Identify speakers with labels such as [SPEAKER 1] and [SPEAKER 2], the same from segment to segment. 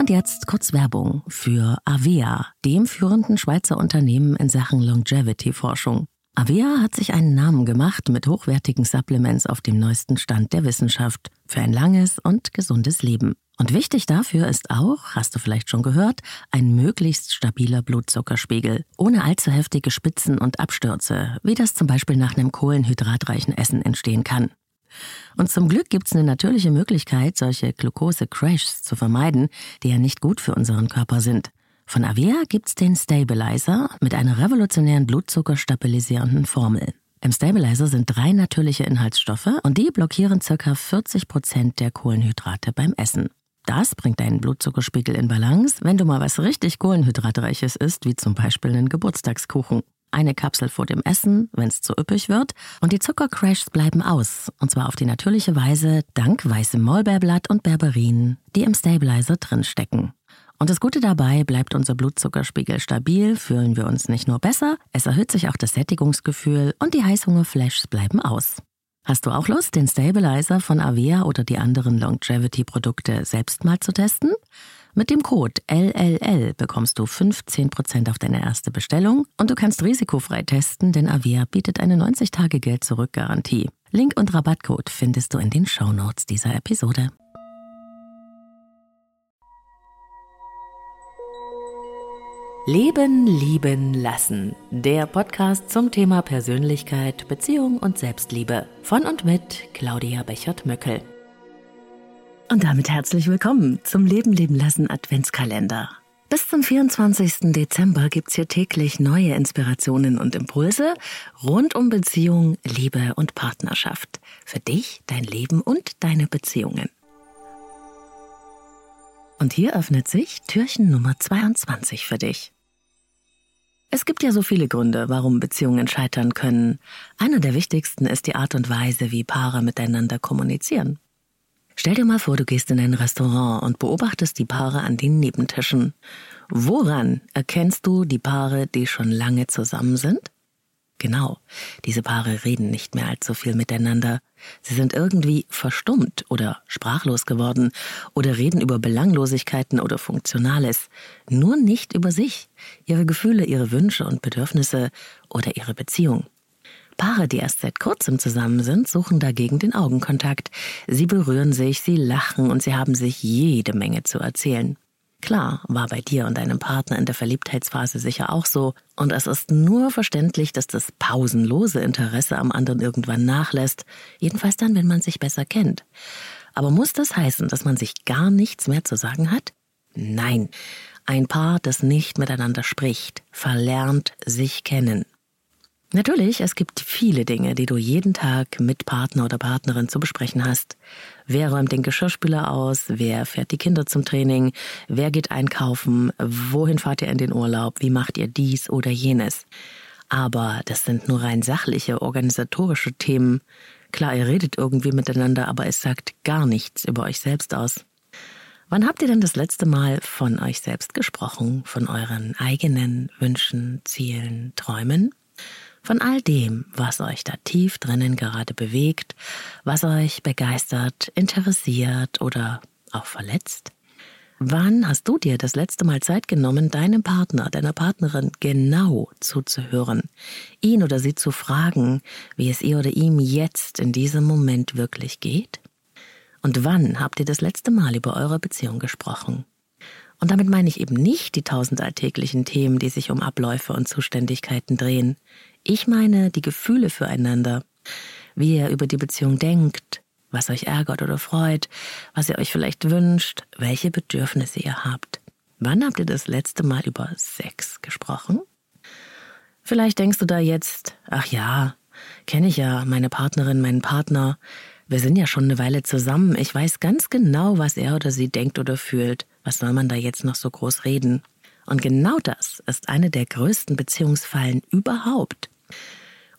[SPEAKER 1] Und jetzt kurz Werbung für Avea, dem führenden Schweizer Unternehmen in Sachen Longevity-Forschung. Avea hat sich einen Namen gemacht mit hochwertigen Supplements auf dem neuesten Stand der Wissenschaft für ein langes und gesundes Leben. Und wichtig dafür ist auch, hast du vielleicht schon gehört, ein möglichst stabiler Blutzuckerspiegel, ohne allzu heftige Spitzen und Abstürze, wie das zum Beispiel nach einem kohlenhydratreichen Essen entstehen kann. Und zum Glück gibt es eine natürliche Möglichkeit, solche Glucose-Crashs zu vermeiden, die ja nicht gut für unseren Körper sind. Von Avea gibt's den Stabilizer mit einer revolutionären blutzuckerstabilisierenden Formel. Im Stabilizer sind drei natürliche Inhaltsstoffe und die blockieren ca. 40 Prozent der Kohlenhydrate beim Essen. Das bringt deinen Blutzuckerspiegel in Balance, wenn du mal was richtig Kohlenhydratreiches isst, wie zum Beispiel einen Geburtstagskuchen. Eine Kapsel vor dem Essen, wenn es zu üppig wird, und die Zuckercrashs bleiben aus, und zwar auf die natürliche Weise dank weißem Maulbeerblatt und Berberin, die im Stabilizer drinstecken. Und das Gute dabei, bleibt unser Blutzuckerspiegel stabil, fühlen wir uns nicht nur besser, es erhöht sich auch das Sättigungsgefühl und die Heißhungerflashs bleiben aus. Hast du auch Lust, den Stabilizer von Avea oder die anderen Longevity-Produkte selbst mal zu testen? Mit dem Code LLL bekommst du 15% auf deine erste Bestellung und du kannst risikofrei testen, denn Avea bietet eine 90-Tage-Geld-Zurück-Garantie. Link und Rabattcode findest du in den Shownotes dieser Episode. Leben, Lieben, Lassen. Der Podcast zum Thema Persönlichkeit, Beziehung und Selbstliebe. Von und mit Claudia Bechert-Möckel. Und damit herzlich willkommen zum Leben, Leben, Lassen Adventskalender. Bis zum 24. Dezember gibt's hier täglich neue Inspirationen und Impulse rund um Beziehung, Liebe und Partnerschaft. Für dich, dein Leben und deine Beziehungen. Und hier öffnet sich Türchen Nummer 22 für dich. Es gibt ja so viele Gründe, warum Beziehungen scheitern können. Einer der wichtigsten ist die Art und Weise, wie Paare miteinander kommunizieren. Stell dir mal vor, du gehst in ein Restaurant und beobachtest die Paare an den Nebentischen. Woran erkennst du die Paare, die schon lange zusammen sind? Genau, diese Paare reden nicht mehr allzu viel miteinander. Sie sind irgendwie verstummt oder sprachlos geworden oder reden über Belanglosigkeiten oder Funktionales, nur nicht über sich, ihre Gefühle, ihre Wünsche und Bedürfnisse oder ihre Beziehung. Paare, die erst seit kurzem zusammen sind, suchen dagegen den Augenkontakt. Sie berühren sich, sie lachen und sie haben sich jede Menge zu erzählen. Klar, war bei dir und deinem Partner in der Verliebtheitsphase sicher auch so. Und es ist nur verständlich, dass das pausenlose Interesse am anderen irgendwann nachlässt. Jedenfalls dann, wenn man sich besser kennt. Aber muss das heißen, dass man sich gar nichts mehr zu sagen hat? Nein. Ein Paar, das nicht miteinander spricht, verlernt sich kennen. Natürlich, es gibt viele Dinge, die du jeden Tag mit Partner oder Partnerin zu besprechen hast. Wer räumt den Geschirrspüler aus? Wer fährt die Kinder zum Training? Wer geht einkaufen? Wohin fahrt ihr in den Urlaub? Wie macht ihr dies oder jenes? Aber das sind nur rein sachliche, organisatorische Themen. Klar, ihr redet irgendwie miteinander, aber es sagt gar nichts über euch selbst aus. Wann habt ihr denn das letzte Mal von euch selbst gesprochen? Von euren eigenen Wünschen, Zielen, Träumen? Von all dem, was euch da tief drinnen gerade bewegt, was euch begeistert, interessiert oder auch verletzt? Wann hast du dir das letzte Mal Zeit genommen, deinem Partner, deiner Partnerin genau zuzuhören, ihn oder sie zu fragen, wie es ihr oder ihm jetzt in diesem Moment wirklich geht? Und wann habt ihr das letzte Mal über eure Beziehung gesprochen? Und damit meine ich eben nicht die tausend alltäglichen Themen, die sich um Abläufe und Zuständigkeiten drehen. Ich meine die Gefühle füreinander, wie ihr über die Beziehung denkt, was euch ärgert oder freut, was ihr euch vielleicht wünscht, welche Bedürfnisse ihr habt. Wann habt ihr das letzte Mal über Sex gesprochen? Vielleicht denkst du da jetzt, ach ja, kenne ich ja meine Partnerin, meinen Partner. Wir sind ja schon eine Weile zusammen. Ich weiß ganz genau, was er oder sie denkt oder fühlt. Was soll man da jetzt noch so groß reden? Und genau das ist eine der größten Beziehungsfallen überhaupt.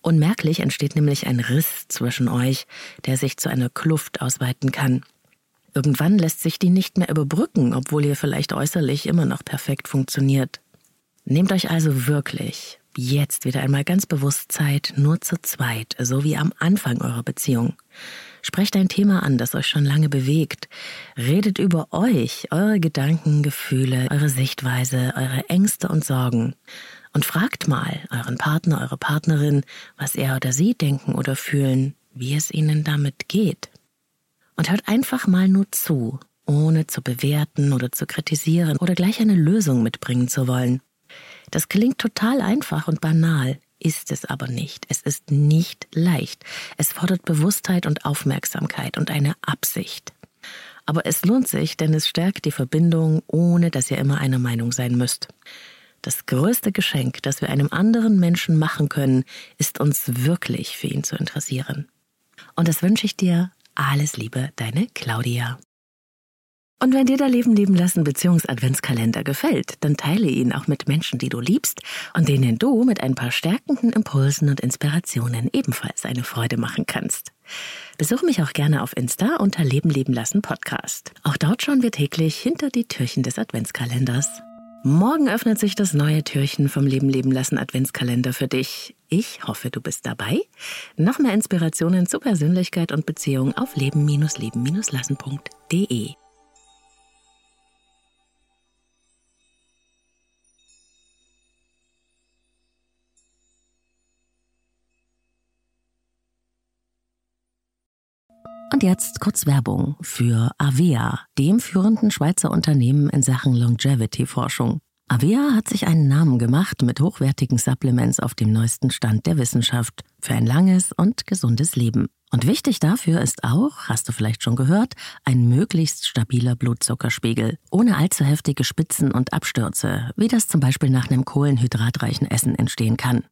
[SPEAKER 1] Unmerklich entsteht nämlich ein Riss zwischen euch, der sich zu einer Kluft ausweiten kann. Irgendwann lässt sich die nicht mehr überbrücken, obwohl ihr vielleicht äußerlich immer noch perfekt funktioniert. Nehmt euch also wirklich jetzt wieder einmal ganz bewusst Zeit, nur zu zweit, so wie am Anfang eurer Beziehung. Sprecht ein Thema an, das euch schon lange bewegt. Redet über euch, eure Gedanken, Gefühle, eure Sichtweise, eure Ängste und Sorgen. Und fragt mal euren Partner, eure Partnerin, was er oder sie denken oder fühlen, wie es ihnen damit geht. Und hört einfach mal nur zu, ohne zu bewerten oder zu kritisieren oder gleich eine Lösung mitbringen zu wollen. Das klingt total einfach und banal, ist es aber nicht. Es ist nicht leicht. Es fordert Bewusstheit und Aufmerksamkeit und eine Absicht. Aber es lohnt sich, denn es stärkt die Verbindung, ohne dass ihr immer einer Meinung sein müsst. Das größte Geschenk, das wir einem anderen Menschen machen können, ist uns wirklich für ihn zu interessieren. Und das wünsche ich dir. Alles Liebe, deine Claudia. Und wenn dir der Leben leben lassen Beziehungsadventskalender gefällt, dann teile ihn auch mit Menschen, die du liebst und denen du mit ein paar stärkenden Impulsen und Inspirationen ebenfalls eine Freude machen kannst. Besuche mich auch gerne auf Insta unter Leben leben lassen Podcast. Auch dort schauen wir täglich hinter die Türchen des Adventskalenders. Morgen öffnet sich das neue Türchen vom Leben leben lassen Adventskalender für dich. Ich hoffe, du bist dabei. Noch mehr Inspirationen zu Persönlichkeit und Beziehung auf leben-leben-lassen.de. Und jetzt kurz Werbung für Avea, dem führenden Schweizer Unternehmen in Sachen Longevity-Forschung. Avea hat sich einen Namen gemacht mit hochwertigen Supplements auf dem neuesten Stand der Wissenschaft für ein langes und gesundes Leben. Und wichtig dafür ist auch, hast du vielleicht schon gehört, ein möglichst stabiler Blutzuckerspiegel, ohne allzu heftige Spitzen und Abstürze, wie das zum Beispiel nach einem kohlenhydratreichen Essen entstehen kann.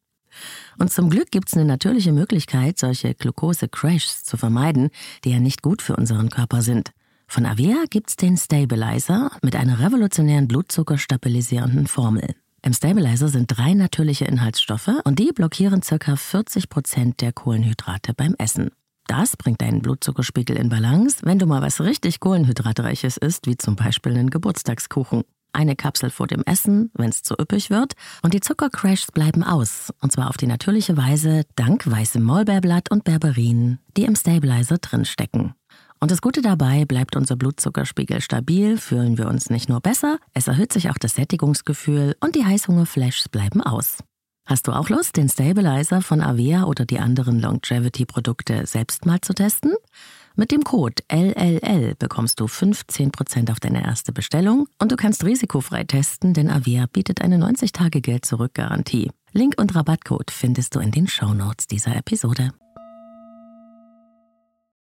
[SPEAKER 1] Und zum Glück gibt es eine natürliche Möglichkeit, solche Glucose-Crashs zu vermeiden, die ja nicht gut für unseren Körper sind. Von Avea gibt's den Stabilizer mit einer revolutionären blutzuckerstabilisierenden Formel. Im Stabilizer sind drei natürliche Inhaltsstoffe und die blockieren ca. 40 Prozent der Kohlenhydrate beim Essen. Das bringt deinen Blutzuckerspiegel in Balance, wenn du mal was richtig Kohlenhydratreiches isst, wie zum Beispiel einen Geburtstagskuchen eine Kapsel vor dem Essen, wenn es zu üppig wird, und die Zuckercrashs bleiben aus, und zwar auf die natürliche Weise dank weißem Maulbeerblatt und Berberin, die im Stabilizer drinstecken. Und das Gute dabei, bleibt unser Blutzuckerspiegel stabil, fühlen wir uns nicht nur besser, es erhöht sich auch das Sättigungsgefühl und die Heißhungerflashs bleiben aus. Hast du auch Lust, den Stabilizer von Avea oder die anderen Longevity-Produkte selbst mal zu testen? Mit dem Code LLL bekommst du 15% auf deine erste Bestellung und du kannst risikofrei testen, denn Avia bietet eine 90-Tage-Geld-Zurück-Garantie. Link und Rabattcode findest du in den Shownotes dieser Episode.